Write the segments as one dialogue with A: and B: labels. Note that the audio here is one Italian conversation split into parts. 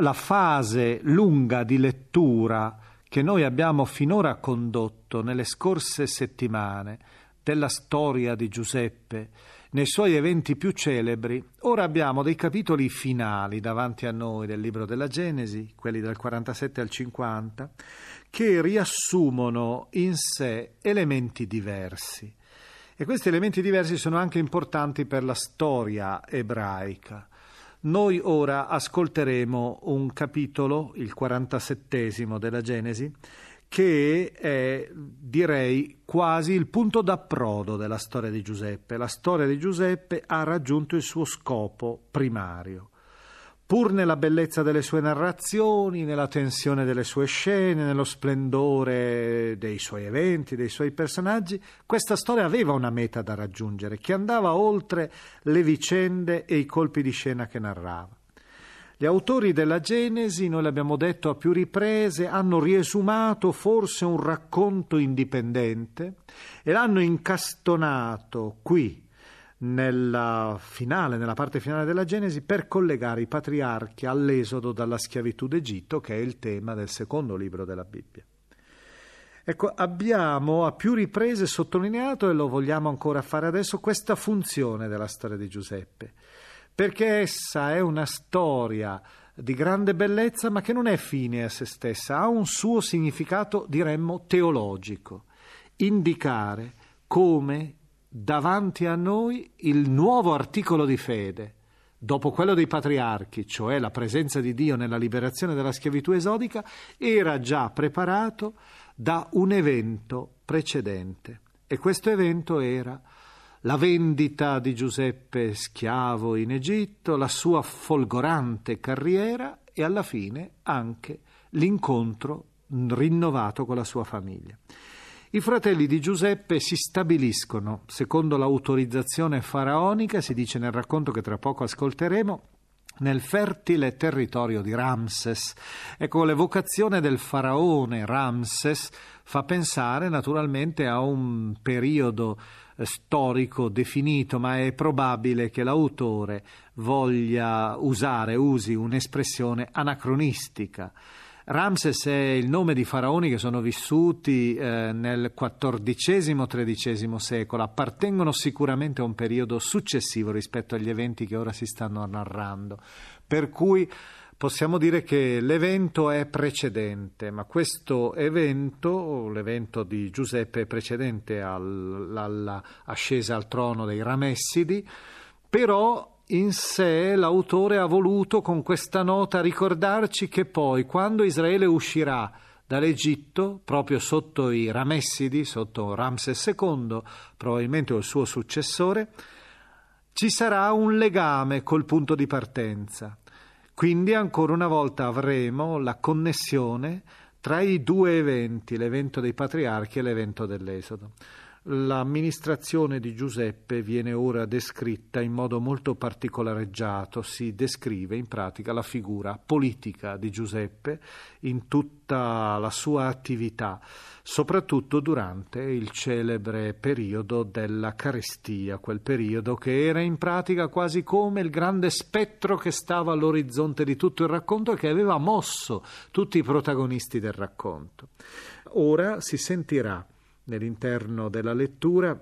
A: la fase lunga di lettura che noi abbiamo finora condotto nelle scorse settimane della storia di Giuseppe, nei suoi eventi più celebri, ora abbiamo dei capitoli finali davanti a noi del libro della Genesi, quelli dal 47 al 50, che riassumono in sé elementi diversi. E questi elementi diversi sono anche importanti per la storia ebraica. Noi ora ascolteremo un capitolo, il 47 della Genesi, che è, direi, quasi il punto d'approdo della storia di Giuseppe. La storia di Giuseppe ha raggiunto il suo scopo primario. Pur nella bellezza delle sue narrazioni, nella tensione delle sue scene, nello splendore dei suoi eventi, dei suoi personaggi, questa storia aveva una meta da raggiungere, che andava oltre le vicende e i colpi di scena che narrava. Gli autori della Genesi, noi l'abbiamo detto a più riprese, hanno riesumato forse un racconto indipendente e l'hanno incastonato qui, nella finale, nella parte finale della Genesi, per collegare i patriarchi all'esodo dalla schiavitù d'Egitto, che è il tema del secondo libro della Bibbia. Ecco, abbiamo a più riprese sottolineato, e lo vogliamo ancora fare adesso, questa funzione della storia di Giuseppe, perché essa è una storia di grande bellezza, ma che non è fine a se stessa, ha un suo significato, diremmo, teologico, indicare come davanti a noi il nuovo articolo di fede, dopo quello dei patriarchi, cioè la presenza di Dio nella liberazione dalla schiavitù esodica, era già preparato da un evento precedente. E questo evento era la vendita di Giuseppe schiavo in Egitto, la sua folgorante carriera e alla fine anche l'incontro rinnovato con la sua famiglia. I fratelli di Giuseppe si stabiliscono, secondo l'autorizzazione faraonica, si dice nel racconto che tra poco ascolteremo, nel fertile territorio di Ramses. Ecco, l'evocazione del faraone Ramses fa pensare naturalmente a un periodo eh, storico definito, ma è probabile che l'autore voglia usare, usi un'espressione anacronistica Ramses è il nome di faraoni che sono vissuti eh, nel XIV-XIII secolo, appartengono sicuramente a un periodo successivo rispetto agli eventi che ora si stanno narrando, per cui possiamo dire che l'evento è precedente, ma questo evento, l'evento di Giuseppe, è precedente all'ascesa al trono dei Ramessidi, però in sé l'autore ha voluto con questa nota ricordarci che poi quando Israele uscirà dall'Egitto, proprio sotto i Ramessidi, sotto Ramses II, probabilmente il suo successore, ci sarà un legame col punto di partenza. Quindi ancora una volta avremo la connessione tra i due eventi, l'evento dei patriarchi e l'evento dell'Esodo. L'amministrazione di Giuseppe viene ora descritta in modo molto particolareggiato, si descrive in pratica la figura politica di Giuseppe in tutta la sua attività, soprattutto durante il celebre periodo della carestia, quel periodo che era in pratica quasi come il grande spettro che stava all'orizzonte di tutto il racconto e che aveva mosso tutti i protagonisti del racconto. Ora si sentirà nell'interno della lettura,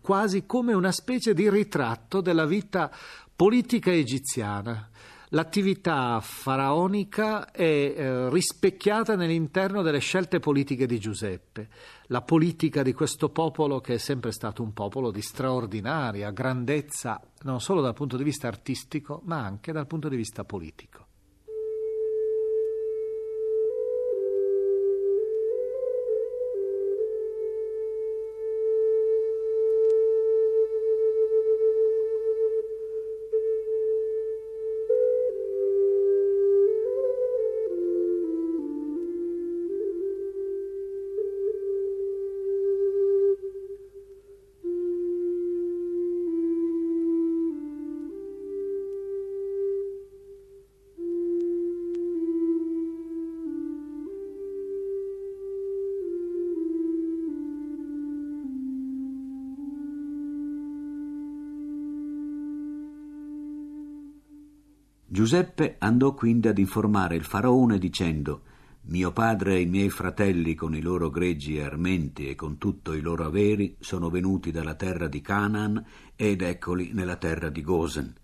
A: quasi come una specie di ritratto della vita politica egiziana. L'attività faraonica è eh, rispecchiata nell'interno delle scelte politiche di Giuseppe, la politica di questo popolo che è sempre stato un popolo di straordinaria grandezza, non solo dal punto di vista artistico, ma anche dal punto di vista politico.
B: Giuseppe andò quindi ad informare il faraone dicendo mio padre e i miei fratelli con i loro greggi e armenti e con tutto i loro averi sono venuti dalla terra di Canaan ed eccoli nella terra di Gosen.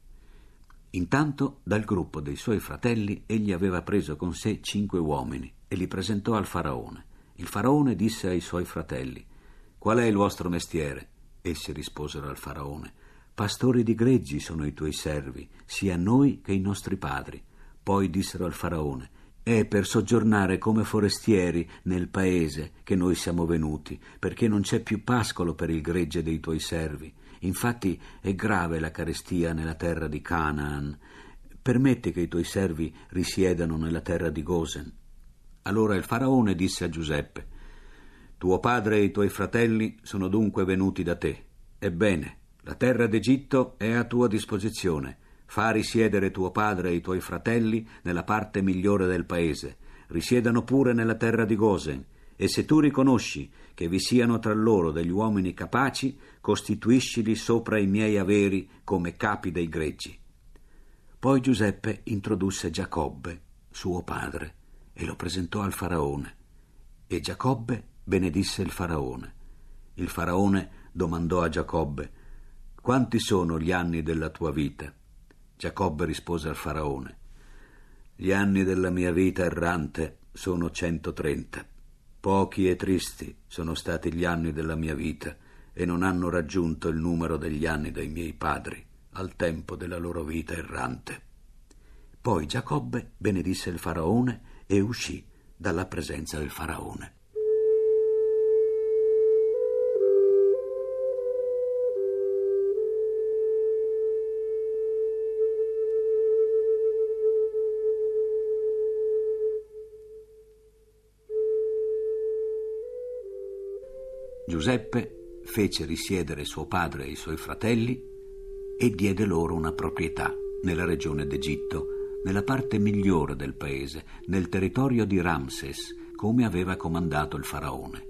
B: Intanto dal gruppo dei suoi fratelli egli aveva preso con sé cinque uomini e li presentò al faraone. Il faraone disse ai suoi fratelli Qual è il vostro mestiere? Essi risposero al faraone Pastori di greggi sono i tuoi servi, sia noi che i nostri padri. Poi dissero al faraone, è per soggiornare come forestieri nel paese che noi siamo venuti, perché non c'è più pascolo per il gregge dei tuoi servi. Infatti è grave la carestia nella terra di Canaan. Permetti che i tuoi servi risiedano nella terra di Gosen. Allora il faraone disse a Giuseppe, Tuo padre e i tuoi fratelli sono dunque venuti da te. Ebbene, la terra d'Egitto è a tua disposizione. Fa risiedere tuo padre e i tuoi fratelli nella parte migliore del paese. Risiedano pure nella terra di Gosen. E se tu riconosci che vi siano tra loro degli uomini capaci, costituiscili sopra i miei averi come capi dei greggi. Poi Giuseppe introdusse Giacobbe, suo padre, e lo presentò al faraone. E Giacobbe benedisse il faraone. Il faraone domandò a Giacobbe quanti sono gli anni della tua vita? Giacobbe rispose al faraone. Gli anni della mia vita errante sono centotrenta. Pochi e tristi sono stati gli anni della mia vita e non hanno raggiunto il numero degli anni dei miei padri al tempo della loro vita errante. Poi Giacobbe benedisse il faraone e uscì dalla presenza del faraone. Giuseppe fece risiedere suo padre e i suoi fratelli e diede loro una proprietà nella regione d'Egitto, nella parte migliore del paese, nel territorio di Ramses, come aveva comandato il faraone.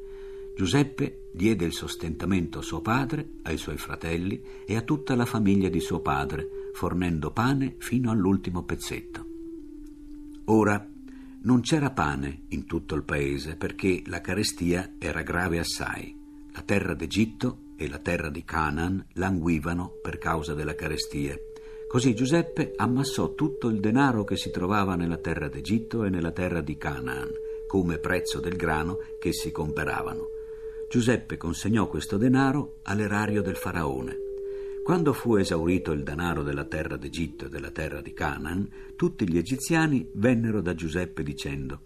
B: Giuseppe diede il sostentamento a suo padre, ai suoi fratelli e a tutta la famiglia di suo padre, fornendo pane fino all'ultimo pezzetto. Ora Non c'era pane in tutto il paese perché la carestia era grave assai. La terra d'Egitto e la terra di Canaan languivano per causa della carestia. Così Giuseppe ammassò tutto il denaro che si trovava nella terra d'Egitto e nella terra di Canaan, come prezzo del grano che si comperavano. Giuseppe consegnò questo denaro all'erario del faraone. Quando fu esaurito il denaro della terra d'Egitto e della terra di Canaan, tutti gli egiziani vennero da Giuseppe dicendo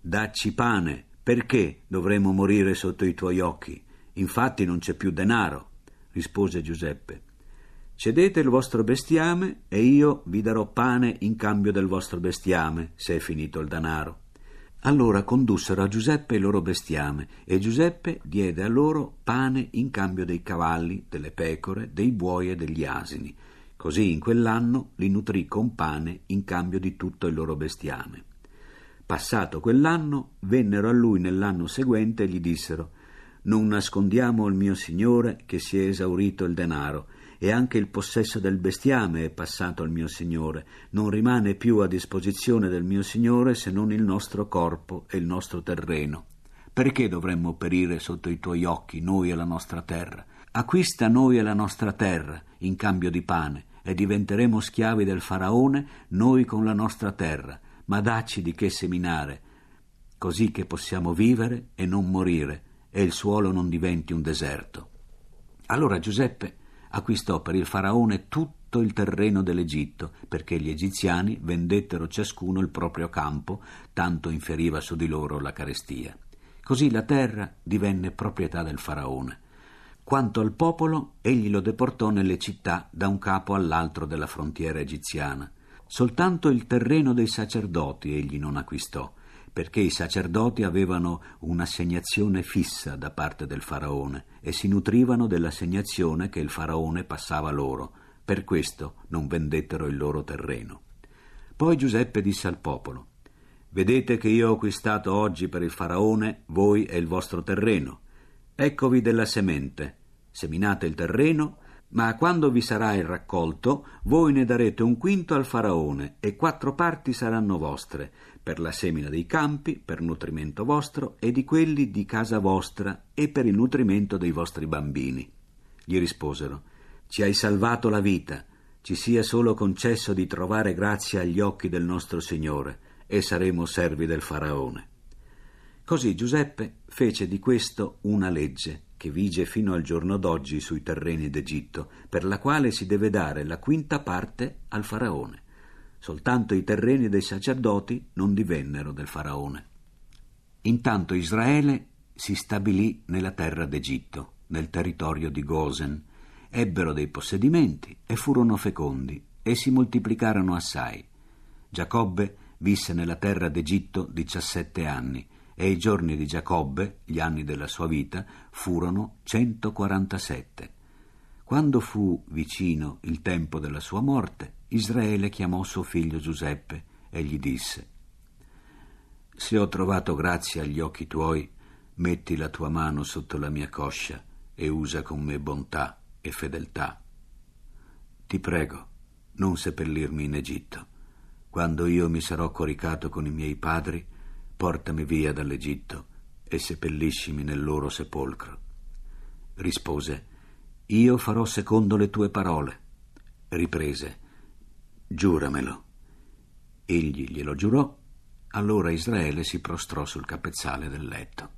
B: Dacci pane, perché dovremmo morire sotto i tuoi occhi? Infatti non c'è più denaro. Rispose Giuseppe Cedete il vostro bestiame e io vi darò pane in cambio del vostro bestiame, se è finito il denaro. Allora condussero a Giuseppe il loro bestiame e Giuseppe diede a loro pane in cambio dei cavalli, delle pecore, dei buoi e degli asini. Così in quell'anno li nutrì con pane in cambio di tutto il loro bestiame. Passato quell'anno, vennero a lui nell'anno seguente e gli dissero Non nascondiamo al mio signore che si è esaurito il denaro e anche il possesso del bestiame è passato al mio Signore. Non rimane più a disposizione del mio Signore se non il nostro corpo e il nostro terreno. Perché dovremmo perire sotto i tuoi occhi, noi e la nostra terra? Acquista noi e la nostra terra in cambio di pane, e diventeremo schiavi del faraone, noi con la nostra terra, ma dacci di che seminare, così che possiamo vivere e non morire, e il suolo non diventi un deserto. Allora Giuseppe acquistò per il faraone tutto il terreno dell'Egitto, perché gli egiziani vendettero ciascuno il proprio campo, tanto inferiva su di loro la carestia. Così la terra divenne proprietà del faraone. Quanto al popolo, egli lo deportò nelle città da un capo all'altro della frontiera egiziana. Soltanto il terreno dei sacerdoti egli non acquistò, perché i sacerdoti avevano un'assegnazione fissa da parte del faraone e si nutrivano dell'assegnazione che il faraone passava loro, per questo non vendettero il loro terreno. Poi Giuseppe disse al popolo Vedete che io ho acquistato oggi per il faraone voi e il vostro terreno. Eccovi della semente. Seminate il terreno ma quando vi sarà il raccolto, voi ne darete un quinto al faraone e quattro parti saranno vostre, per la semina dei campi, per nutrimento vostro e di quelli di casa vostra e per il nutrimento dei vostri bambini. Gli risposero, Ci hai salvato la vita, ci sia solo concesso di trovare grazia agli occhi del nostro Signore, e saremo servi del faraone. Così Giuseppe fece di questo una legge che vige fino al giorno d'oggi sui terreni d'Egitto, per la quale si deve dare la quinta parte al faraone. Soltanto i terreni dei sacerdoti non divennero del faraone. Intanto Israele si stabilì nella terra d'Egitto, nel territorio di Gosen, ebbero dei possedimenti e furono fecondi e si moltiplicarono assai. Giacobbe visse nella terra d'Egitto diciassette anni e i giorni di Giacobbe, gli anni della sua vita, furono 147. Quando fu vicino il tempo della sua morte, Israele chiamò suo figlio Giuseppe e gli disse Se ho trovato grazia agli occhi tuoi, metti la tua mano sotto la mia coscia e usa con me bontà e fedeltà. Ti prego, non seppellirmi in Egitto. Quando io mi sarò coricato con i miei padri, portami via dall'Egitto e seppelliscimi nel loro sepolcro. Rispose, io farò secondo le tue parole. Riprese, giuramelo. Egli glielo giurò, allora Israele si prostrò sul capezzale del letto.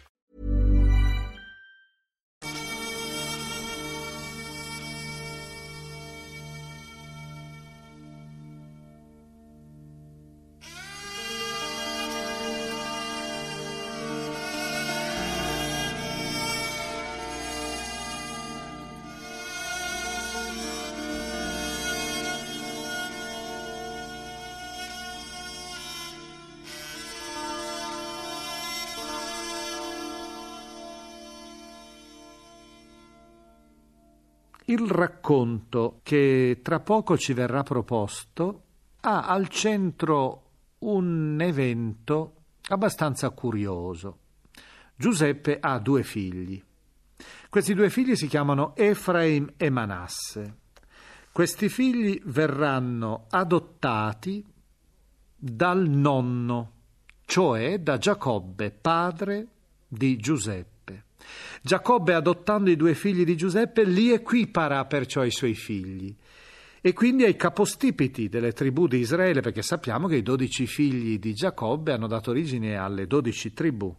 A: Il racconto che tra poco ci verrà proposto ha al centro un evento abbastanza curioso. Giuseppe ha due figli. Questi due figli si chiamano Efraim e Manasse. Questi figli verranno adottati dal nonno, cioè da Giacobbe, padre di Giuseppe. Giacobbe, adottando i due figli di Giuseppe, li equipara perciò ai suoi figli e quindi ai capostipiti delle tribù di Israele, perché sappiamo che i dodici figli di Giacobbe hanno dato origine alle dodici tribù.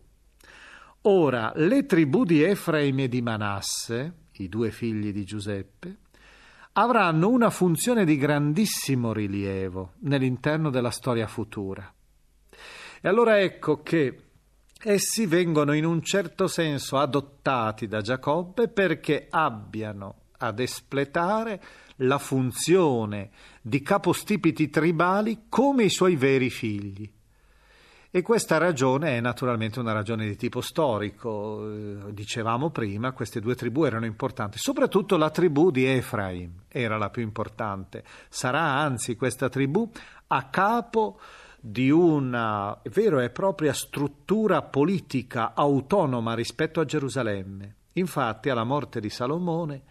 A: Ora, le tribù di Efraim e di Manasse, i due figli di Giuseppe, avranno una funzione di grandissimo rilievo nell'interno della storia futura. E allora ecco che Essi vengono in un certo senso adottati da Giacobbe perché abbiano ad espletare la funzione di capostipiti tribali come i suoi veri figli. E questa ragione è naturalmente una ragione di tipo storico. Eh, dicevamo prima, queste due tribù erano importanti, soprattutto la tribù di Efraim era la più importante. Sarà anzi questa tribù a capo di una vera e propria struttura politica autonoma rispetto a Gerusalemme. Infatti, alla morte di Salomone,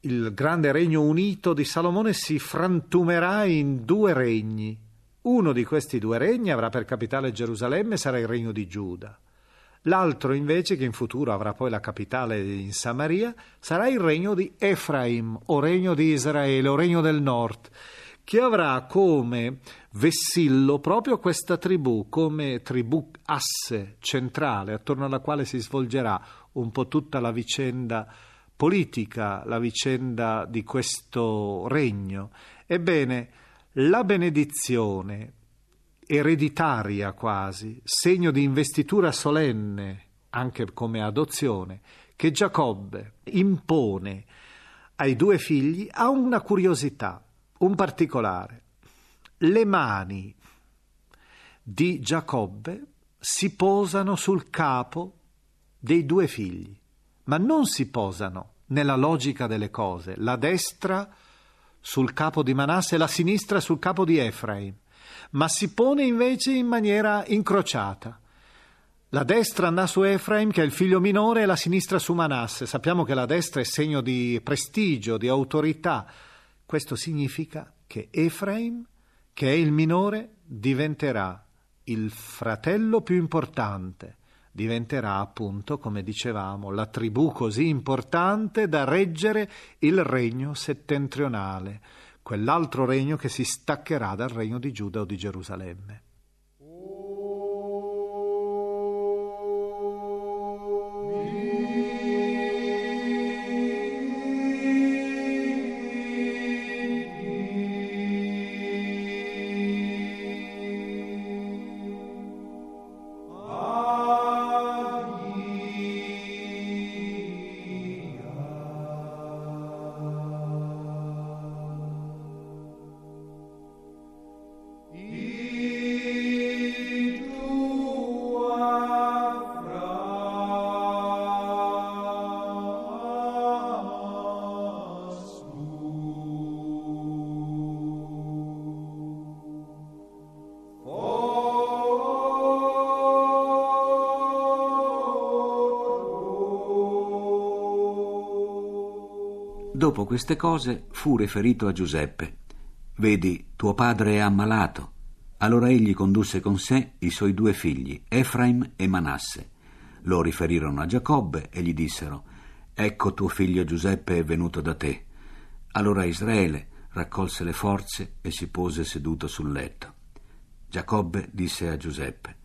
A: il grande regno unito di Salomone si frantumerà in due regni. Uno di questi due regni avrà per capitale Gerusalemme sarà il regno di Giuda. L'altro invece, che in futuro avrà poi la capitale in Samaria, sarà il regno di Efraim, o regno di Israele, o regno del nord che avrà come vessillo proprio questa tribù, come tribù asse centrale attorno alla quale si svolgerà un po' tutta la vicenda politica, la vicenda di questo regno. Ebbene, la benedizione ereditaria quasi, segno di investitura solenne, anche come adozione, che Giacobbe impone ai due figli ha una curiosità un particolare. Le mani di Giacobbe si posano sul capo dei due figli, ma non si posano nella logica delle cose, la destra sul capo di Manasse e la sinistra sul capo di Efraim, ma si pone invece in maniera incrociata. La destra andrà su Efraim, che è il figlio minore, e la sinistra su Manasse. Sappiamo che la destra è segno di prestigio, di autorità, questo significa che Efraim, che è il minore, diventerà il fratello più importante, diventerà appunto, come dicevamo, la tribù così importante da reggere il regno settentrionale, quell'altro regno che si staccherà dal regno di Giuda o di Gerusalemme.
B: Dopo queste cose fu riferito a Giuseppe. Vedi, tuo padre è ammalato. Allora egli condusse con sé i suoi due figli, Efraim e Manasse. Lo riferirono a Giacobbe e gli dissero, Ecco tuo figlio Giuseppe è venuto da te. Allora Israele raccolse le forze e si pose seduto sul letto. Giacobbe disse a Giuseppe,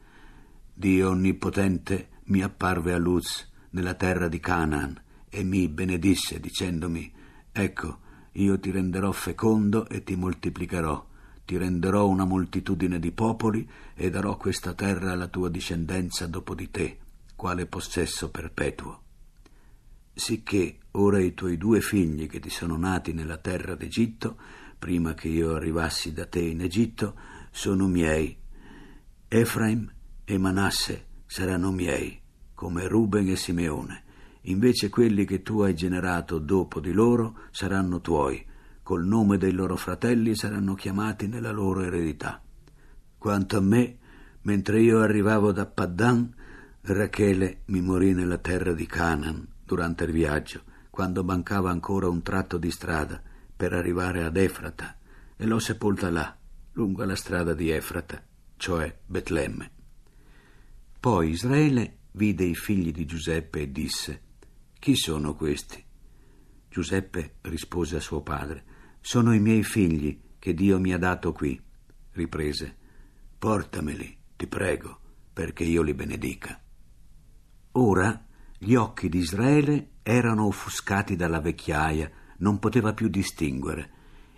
B: Dio Onnipotente mi apparve a Luz nella terra di Canaan e mi benedisse dicendomi, Ecco, io ti renderò fecondo e ti moltiplicherò, ti renderò una moltitudine di popoli e darò questa terra alla tua discendenza dopo di te, quale possesso perpetuo. Sicché ora i tuoi due figli che ti sono nati nella terra d'Egitto, prima che io arrivassi da te in Egitto, sono miei. Efraim e Manasse saranno miei, come Ruben e Simeone. Invece quelli che tu hai generato dopo di loro saranno tuoi, col nome dei loro fratelli saranno chiamati nella loro eredità. Quanto a me, mentre io arrivavo da Paddan, Rachele mi morì nella terra di Canaan durante il viaggio, quando mancava ancora un tratto di strada per arrivare ad Efrata, e l'ho sepolta là, lungo la strada di Efrata, cioè Betlemme. Poi Israele vide i figli di Giuseppe e disse, Chi sono questi? Giuseppe rispose a suo padre, Sono i miei figli che Dio mi ha dato qui. Riprese, Portameli, ti prego, perché io li benedica. Ora gli occhi di Israele erano offuscati dalla vecchiaia, non poteva più distinguere.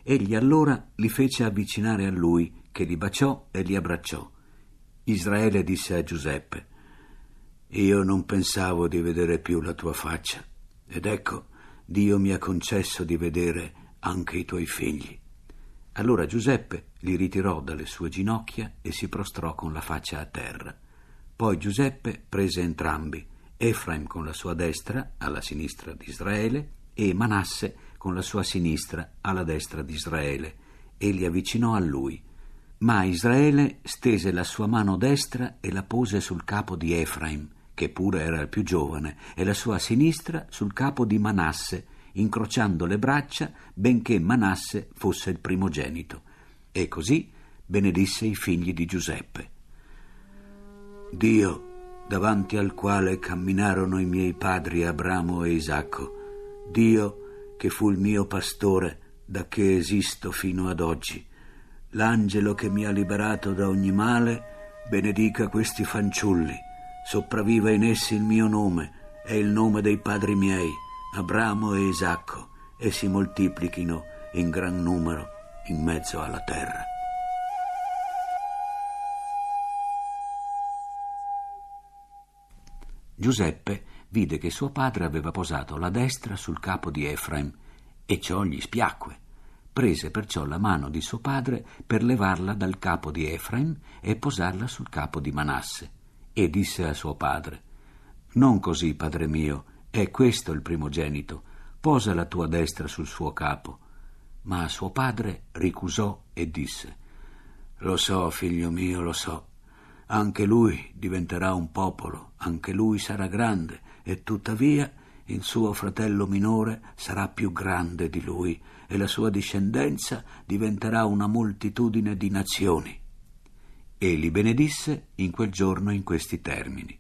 B: Egli allora li fece avvicinare a lui, che li baciò e li abbracciò. Israele disse a Giuseppe, Io non pensavo di vedere più la tua faccia, ed ecco, Dio mi ha concesso di vedere anche i tuoi figli. Allora Giuseppe li ritirò dalle sue ginocchia e si prostrò con la faccia a terra. Poi Giuseppe prese entrambi, Efraim con la sua destra alla sinistra di Israele e Manasse con la sua sinistra alla destra di Israele, e li avvicinò a lui. Ma Israele stese la sua mano destra e la pose sul capo di Efraim, che pure era il più giovane, e la sua sinistra sul capo di Manasse, incrociando le braccia, benché Manasse fosse il primogenito. E così benedisse i figli di Giuseppe. Dio davanti al quale camminarono i miei padri Abramo e Isacco, Dio che fu il mio pastore da che esisto fino ad oggi. L'angelo che mi ha liberato da ogni male benedica questi fanciulli, sopravviva in essi il mio nome e il nome dei padri miei, Abramo e Isacco, e si moltiplichino in gran numero in mezzo alla terra. Giuseppe vide che suo padre aveva posato la destra sul capo di Efraim e ciò gli spiacque. Prese perciò la mano di suo padre per levarla dal capo di Efraim e posarla sul capo di Manasse e disse a suo padre Non così, padre mio, è questo il primogenito, posa la tua destra sul suo capo. Ma suo padre ricusò e disse Lo so, figlio mio, lo so anche lui diventerà un popolo, anche lui sarà grande, e tuttavia il suo fratello minore sarà più grande di lui, e la sua discendenza diventerà una moltitudine di nazioni. E li benedisse in quel giorno in questi termini.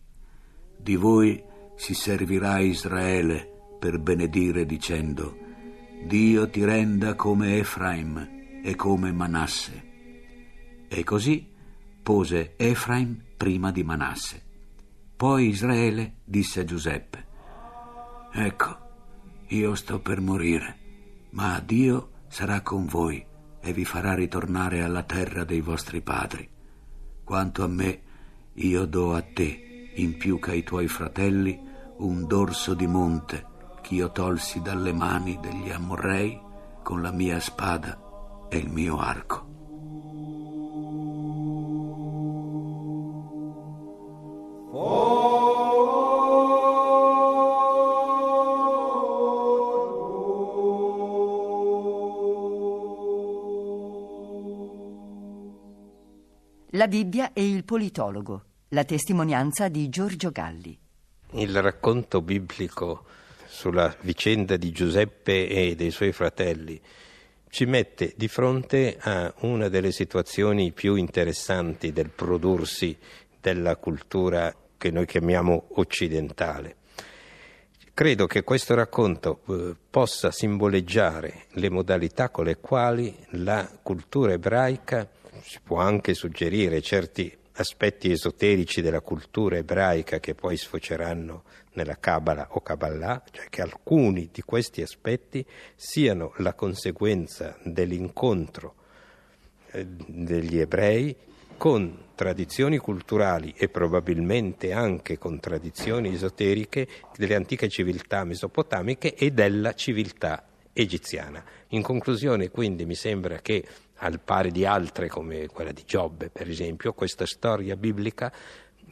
B: Di voi si servirà Israele per benedire dicendo, Dio ti renda come Efraim e come Manasse. E così pose Efraim prima di Manasse. Poi Israele disse a Giuseppe, Ecco, io sto per morire, ma Dio sarà con voi e vi farà ritornare alla terra dei vostri padri. Quanto a me, io do a te, in più che ai tuoi fratelli, un dorso di monte ch'io tolsi dalle mani degli Amorrei con la mia spada e il mio arco.
C: Bibbia e il politologo, la testimonianza di Giorgio Galli.
D: Il racconto biblico sulla vicenda di Giuseppe e dei suoi fratelli ci mette di fronte a una delle situazioni più interessanti del prodursi della cultura che noi chiamiamo occidentale. Credo che questo racconto eh, possa simboleggiare le modalità con le quali la cultura ebraica, si può anche suggerire certi aspetti esoterici della cultura ebraica che poi sfoceranno nella Kabbalah o Kabbalah, cioè che alcuni di questi aspetti siano la conseguenza dell'incontro eh, degli ebrei con tradizioni culturali e probabilmente anche con tradizioni esoteriche delle antiche civiltà mesopotamiche e della civiltà egiziana. In conclusione, quindi, mi sembra che al pari di altre come quella di Giobbe, per esempio, questa storia biblica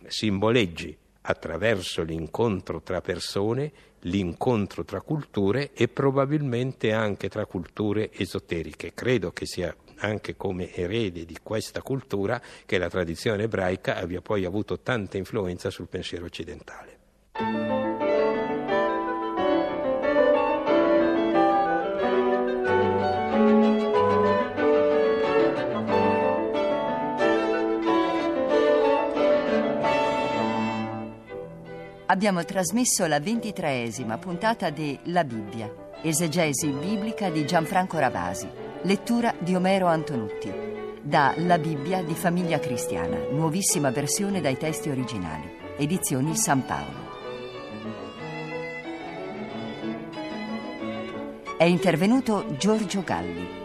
D: simboleggi attraverso l'incontro tra persone, l'incontro tra culture e probabilmente anche tra culture esoteriche. Credo che sia anche come erede di questa cultura che la tradizione ebraica abbia poi avuto tanta influenza sul pensiero occidentale.
C: Abbiamo trasmesso la ventitreesima puntata di La Bibbia, esegesi biblica di Gianfranco Ravasi, lettura di Omero Antonutti, da La Bibbia di Famiglia Cristiana, nuovissima versione dai testi originali, edizioni San Paolo. È intervenuto Giorgio Galli.